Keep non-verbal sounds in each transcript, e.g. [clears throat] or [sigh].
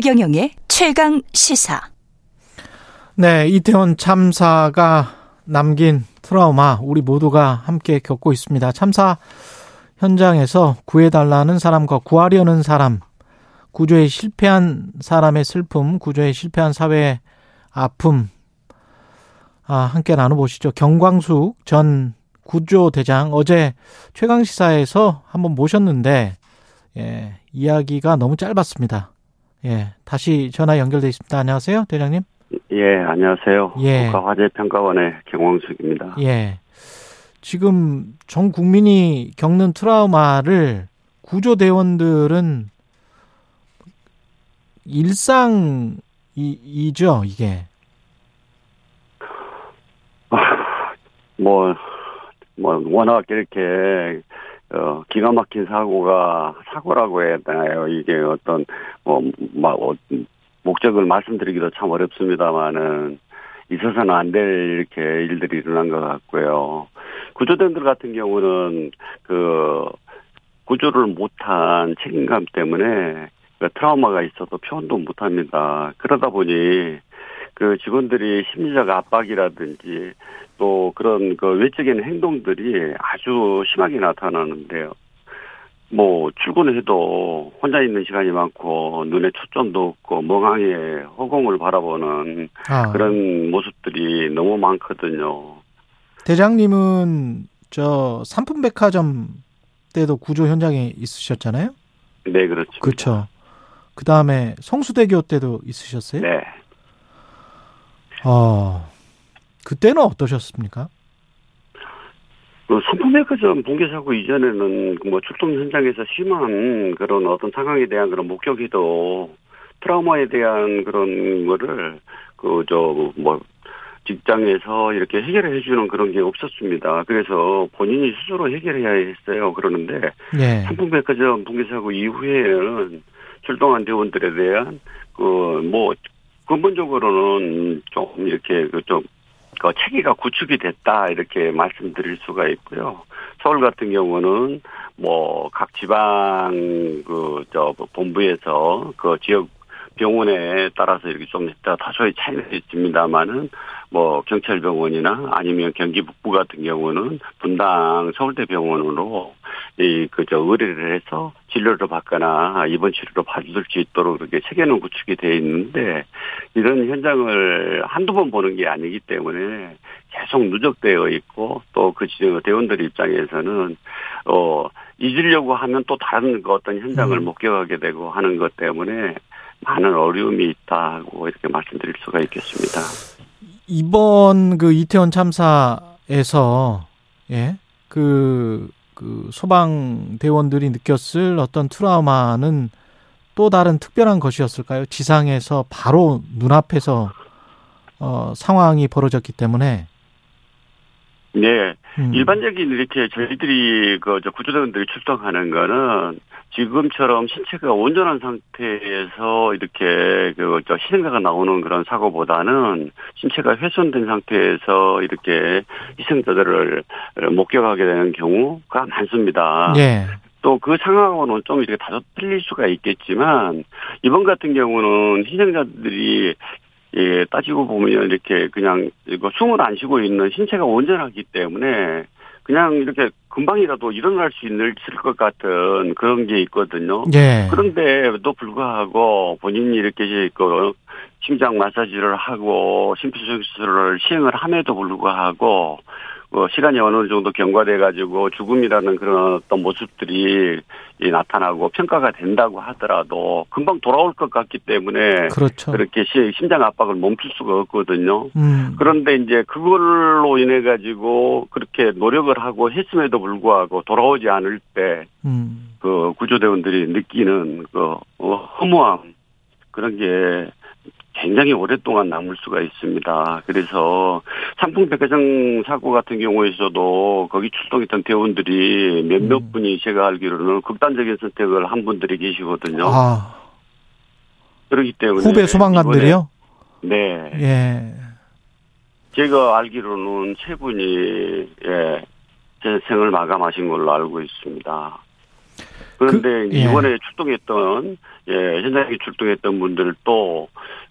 최경영의 최강 시사. 네, 이태원 참사가 남긴 트라우마 우리 모두가 함께 겪고 있습니다. 참사 현장에서 구해달라는 사람과 구하려는 사람, 구조에 실패한 사람의 슬픔, 구조에 실패한 사회의 아픔, 아, 함께 나눠보시죠. 경광숙 전 구조대장 어제 최강시사에서 한번 모셨는데, 예, 이야기가 너무 짧았습니다. 예, 다시 전화 연결돼 있습니다. 안녕하세요, 대장님. 예, 안녕하세요. 예. 국가화재평가원의 경광숙입니다. 예. 지금 전 국민이 겪는 트라우마를 구조대원들은 일상이죠, 이게. 뭐, 뭐, 워낙 이렇게, 어, 기가 막힌 사고가, 사고라고 해야 되나요? 이게 어떤, 뭐, 막, 어, 목적을 말씀드리기도 참 어렵습니다만은, 있어서는 안 될 이렇게 일들이 일어난 것 같고요. 구조대원들 같은 경우는, 그, 구조를 못한 책임감 때문에, 그 트라우마가 있어도 표현도 못 합니다. 그러다 보니, 그 직원들이 심리적 압박이라든지 또 그런 그 외적인 행동들이 아주 심하게 나타나는데요. 뭐 출근해도 혼자 있는 시간이 많고 눈에 초점도 없고 멍하게 허공을 바라보는 아, 그런 모습들이 너무 많거든요. 대장님은 저 삼풍백화점 때도 구조 현장에 있으셨잖아요. 네, 그렇죠. 그렇죠. 그 다음에 성수대교 때도 있으셨어요? 네. 어, 그때는 어떠셨습니까? 그 삼풍백화점 붕괴 사고 이전에는 뭐 출동 현장에서 심한 그런 어떤 상황에 대한 그런 목격에도 트라우마에 대한 그런 거를 그 저 뭐 직장에서 이렇게 해결해 주는 그런 게 없었습니다. 그래서 본인이 스스로 해결해야 했어요. 그러는데 예. 삼풍백화점 붕괴 사고 이후에는 출동한 대원들에 대한 그 뭐 근본적으로는 좀 이렇게 그좀 그 체계가 구축이 됐다 이렇게 말씀드릴 수가 있고요. 서울 같은 경우는 뭐 각 지방 그 저 본부에서 그 지역 병원에 따라서 이렇게 좀 다소의 차이가 있습니다만은 뭐 경찰병원이나 아니면 경기 북부 같은 경우는 분당 서울대 병원으로 이 그 저 의뢰를 해서 진료를 받거나 입원 치료를 받을 수 있도록 그렇게 체계는 구축이 되어 있는데 이런 현장을 한두 번 보는 게 아니기 때문에 계속 누적되어 있고 또 그 대원들 입장에서는 어 잊으려고 하면 또 다른 그 어떤 현장을 음. 목격하게 되고 하는 것 때문에 많은 어려움이 있다고 이렇게 말씀드릴 수가 있겠습니다. 이번 그 이태원 참사에서 예, 그, 그 소방대원들이 느꼈을 어떤 트라우마는 또 다른 특별한 것이었을까요? 지상에서 바로 눈앞에서 어, 상황이 벌어졌기 때문에 네. 음, 일반적인 이렇게 저희들이 그저 구조대원들이 출동하는 거는 지금처럼 신체가 온전한 상태에서 이렇게 그저 희생자가 나오는 그런 사고보다는 신체가 훼손된 상태에서 이렇게 희생자들을 목격하게 되는 경우가 많습니다. 예, 또그 상황하고는 좀 이렇게 다소 틀릴 수가 있겠지만 이번 같은 경우는 희생자들이 예, 따지고 보면 이렇게 그냥 이거 숨을 안 쉬고 있는 신체가 온전하기 때문에 그냥 이렇게 금방이라도 일어날 수 있을 것 같은 그런 게 있거든요. 예, 그런데도 불구하고 본인이 이렇게 그 심장 마사지를 하고 심폐소생술을 시행을 함에도 불구하고 어, 시간이 어느 정도 경과돼 가지고 죽음이라는 그런 어떤 모습들이 이 나타나고 평가가 된다고 하더라도 금방 돌아올 것 같기 때문에 그렇죠. 그렇게 시- 심장 압박을 멈출 수가 없거든요. 음, 그런데 이제 그걸로 인해 가지고 그렇게 노력을 하고 했음에도 불구하고 돌아오지 않을 때 음, 그 구조대원들이 느끼는 그 어, 허무함 그런 게 굉장히 오랫동안 남을 수가 있습니다. 그래서 삼풍백화점 사고 같은 경우에서도 거기 출동했던 대원들이 몇몇 음. 분이 제가 알기로는 극단적인 선택을 한 분들이 계시거든요. 아, 그렇기 때문에 후배 소방관들이요? 네. 예, 제가 알기로는 세 분이 예, 제 생을 마감하신 걸로 알고 있습니다. 그런데 그, 예. 이번에 출동했던 예 현장에 출동했던 분들도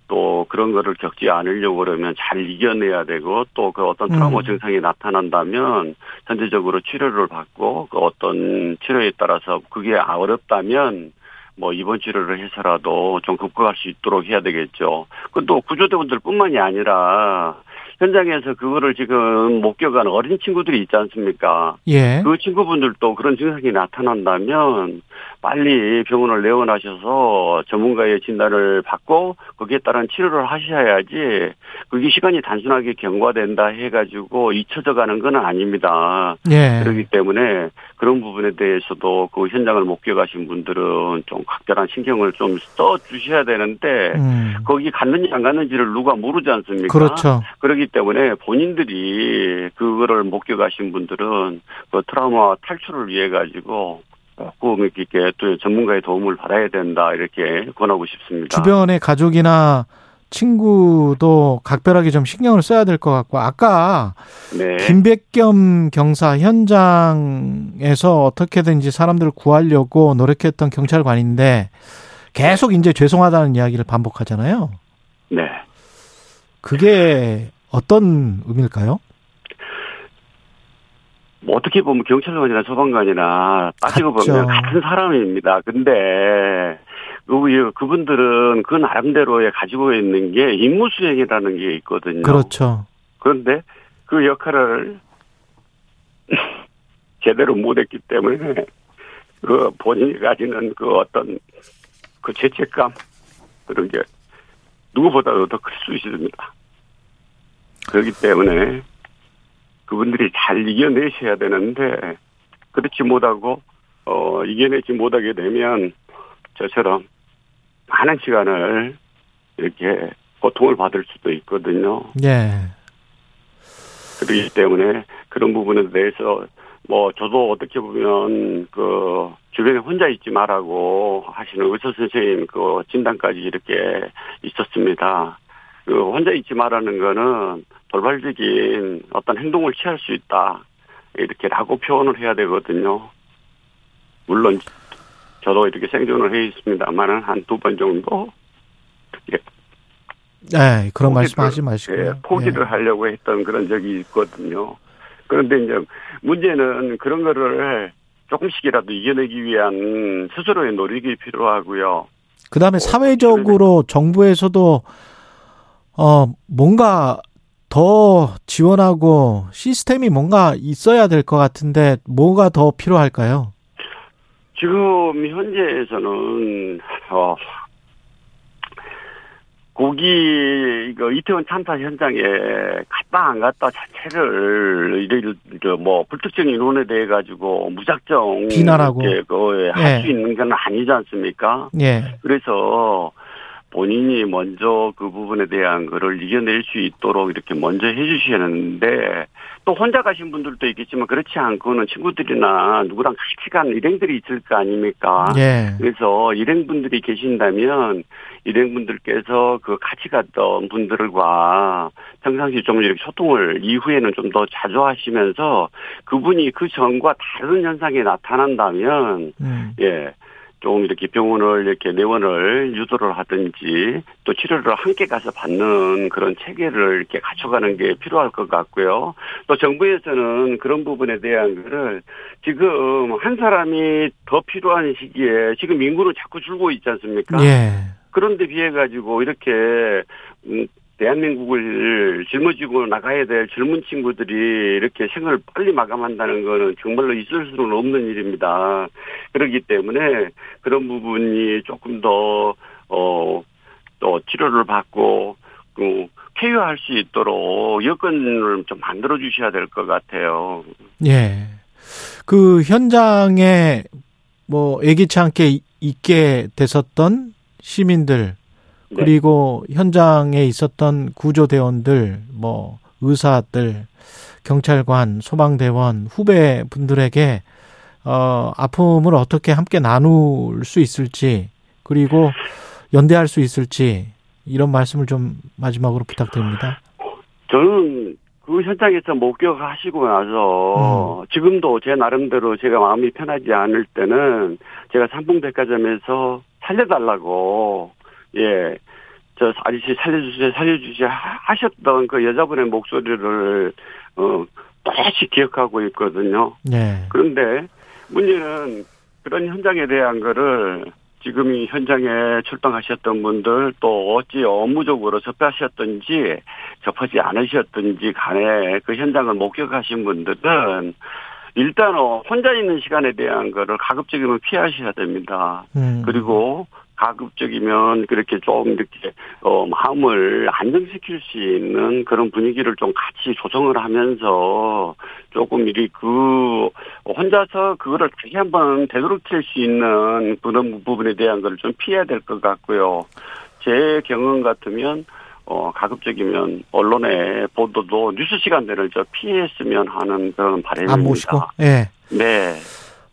또 그런 거를 겪지 않으려고 그러면 잘 이겨내야 되고 또 그 어떤 트라우마 음. 증상이 나타난다면 현재적으로 치료를 받고 그 어떤 치료에 따라서 그게 어렵다면 뭐 입원 치료를 해서라도 좀 극복할 수 있도록 해야 되겠죠. 그또 구조대원들뿐만이 아니라 현장에서 그거를 지금 목격한 어린 친구들이 있지 않습니까? 예. 그 친구분들도 그런 증상이 나타난다면 빨리 병원을 내원하셔서 전문가의 진단을 받고 거기에 따른 치료를 하셔야지 그게 시간이 단순하게 경과된다 해가지고 잊혀져 가는 건 아닙니다. 예. 그렇기 때문에 그런 부분에 대해서도 그 현장을 목격하신 분들은 좀 각별한 신경을 좀 써 주셔야 되는데 음. 거기 갔는지 안 갔는지를 누가 모르지 않습니까? 그렇죠. 그렇기 때문에 본인들이 그거를 목격하신 분들은 그 트라우마 탈출을 위해 가지고 꼭 이렇게 또 전문가의 도움을 받아야 된다 이렇게 권하고 싶습니다. 주변의 가족이나 친구도 각별하게 좀 신경을 써야 될 것 같고 아까 네. 김백겸 경사 현장에서 어떻게든지 사람들을 구하려고 노력했던 경찰관인데 계속 이제 죄송하다는 이야기를 반복하잖아요. 네. 그게 어떤 의미일까요? 뭐 어떻게 보면 경찰관이나 소방관이나 따지고 같죠. 보면 같은 사람입니다. 근데 그 그분들은 그 나름대로에 가지고 있는 게 임무 수행이라는 게 있거든요. 그렇죠. 그런데 그 역할을 [clears throat] 제대로 못했기 때문에 그 본인이 가지는 그 어떤 그 죄책감 그런 게 누구보다도 더 클 수 있습니다. 그렇기 때문에 그분들이 잘 이겨내셔야 되는데 그렇지 못하고 어 이겨내지 못하게 되면 저처럼 많은 시간을 이렇게 고통을 받을 수도 있거든요. 예. 그렇기 때문에 그런 부분에 대해서 뭐 저도 어떻게 보면 그 주변에 혼자 있지 말라고 하시는 의사 선생님 그 진단까지 이렇게 있었습니다. 그 혼자 있지 말라는 거는 돌발적인 어떤 행동을 취할 수 있다 이렇게라고 표현을 해야 되거든요. 물론 저도 이렇게 생존을 해 있습니다만은 한 두 번 정도 이렇게 네, 그런 포기를- 말씀 하지 마시고요. 예, 포기를 예. 하려고 했던 그런 적이 있거든요. 그런데 이제 문제는 그런 거를 조금씩이라도 이겨내기 위한 스스로의 노력이 필요하고요. 그다음에 어, 사회적으로 정부에서도 어 뭔가 더 지원하고 시스템이 뭔가 있어야 될 것 같은데 뭐가 더 필요할까요? 지금 현재에서는 어 고기 이거 이태원 참사 현장에 갔다 안 갔다 자체를 이를 뭐 불특정 인원에 대해 가지고 무작정 비난하고. 할수 예. 있는 건 아니지 않습니까? 예. 그래서 본인이 먼저 그 부분에 대한 거를 이겨낼 수 있도록 이렇게 먼저 해주시는데 또 혼자 가신 분들도 있겠지만 그렇지 않고는 친구들이나 누구랑 같이 간 일행들이 있을 거 아닙니까? 예. 그래서 일행분들이 계신다면 일행분들께서 그 같이 갔던 분들과 평상시 좀 이렇게 소통을 이후에는 좀 더 자주 하시면서 그분이 그 전과 다른 현상이 나타난다면 음. 예. 좀 이렇게 병원을 이렇게 내원을 유도를 하든지 또 치료를 함께 가서 받는 그런 체계를 이렇게 갖춰가는 게 필요할 것 같고요. 또 정부에서는 그런 부분에 대한 거를 지금 한 사람이 더 필요한 시기에 지금 인구는 자꾸 줄고 있지 않습니까? 예. 그런데 비해 가지고 이렇게 음, 대한민국을 짊어지고 나가야 될 젊은 친구들이 이렇게 생을 빨리 마감한다는 거는 정말로 있을 수는 없는 일입니다. 그렇기 때문에 그런 부분이 조금 더, 어, 또 치료를 받고, 그, 쾌유할 수 있도록 여건을 좀 만들어 주셔야 될 것 같아요. 예. 그 현장에 뭐 예기치 않게 있게 됐었던 시민들 네. 그리고 현장에 있었던 구조대원들, 뭐 의사들, 경찰관, 소방대원, 후배 분들에게 어 아픔을 어떻게 함께 나눌 수 있을지 그리고 연대할 수 있을지 이런 말씀을 좀 마지막으로 부탁드립니다. 저는 그 현장에서 목격하시고 나서 지금도 제 나름대로 제가 마음이 편하지 않을 때는 제가 삼풍백화점에서 살려달라고 예. 저 아저씨 살려주세요, 살려주세요 하셨던 그 여자분의 목소리를 어 또다시 기억하고 있거든요. 네. 그런데 문제는 그런 현장에 대한 거를 지금 이 현장에 출동하셨던 분들 또 어찌 업무적으로 접하셨든지 접하지 않으셨든지 간에 그 현장을 목격하신 분들은 일단은 혼자 있는 시간에 대한 거를 가급적이면 피하셔야 됩니다. 음. 그리고 가급적이면 그렇게 좀 이렇게 어 마음을 안정시킬 수 있는 그런 분위기를 좀 같이 조성을 하면서 조금 이리 그 혼자서 그거를 다시 한번 되도록칠 수 있는 그런 부분에 대한 걸좀 피해야 될 것 같고요. 제 경험 같으면 어 가급적이면 언론의 보도도 뉴스 시간대를 저 피했으면 하는 그런 바람입니다. 안 모시고. 예. 네.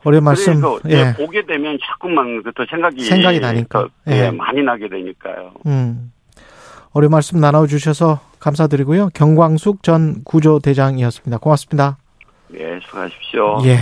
어려 말씀. 그래서 예. 보게 되면 자꾸만 더 생각이 생각이 나니까. 더, 예, 예. 많이 나게 되니까요. 음. 어려 말씀 나눠 주셔서 감사드리고요. 경광숙 전 구조대장이었습니다. 고맙습니다. 네, 수고하십시오. 예.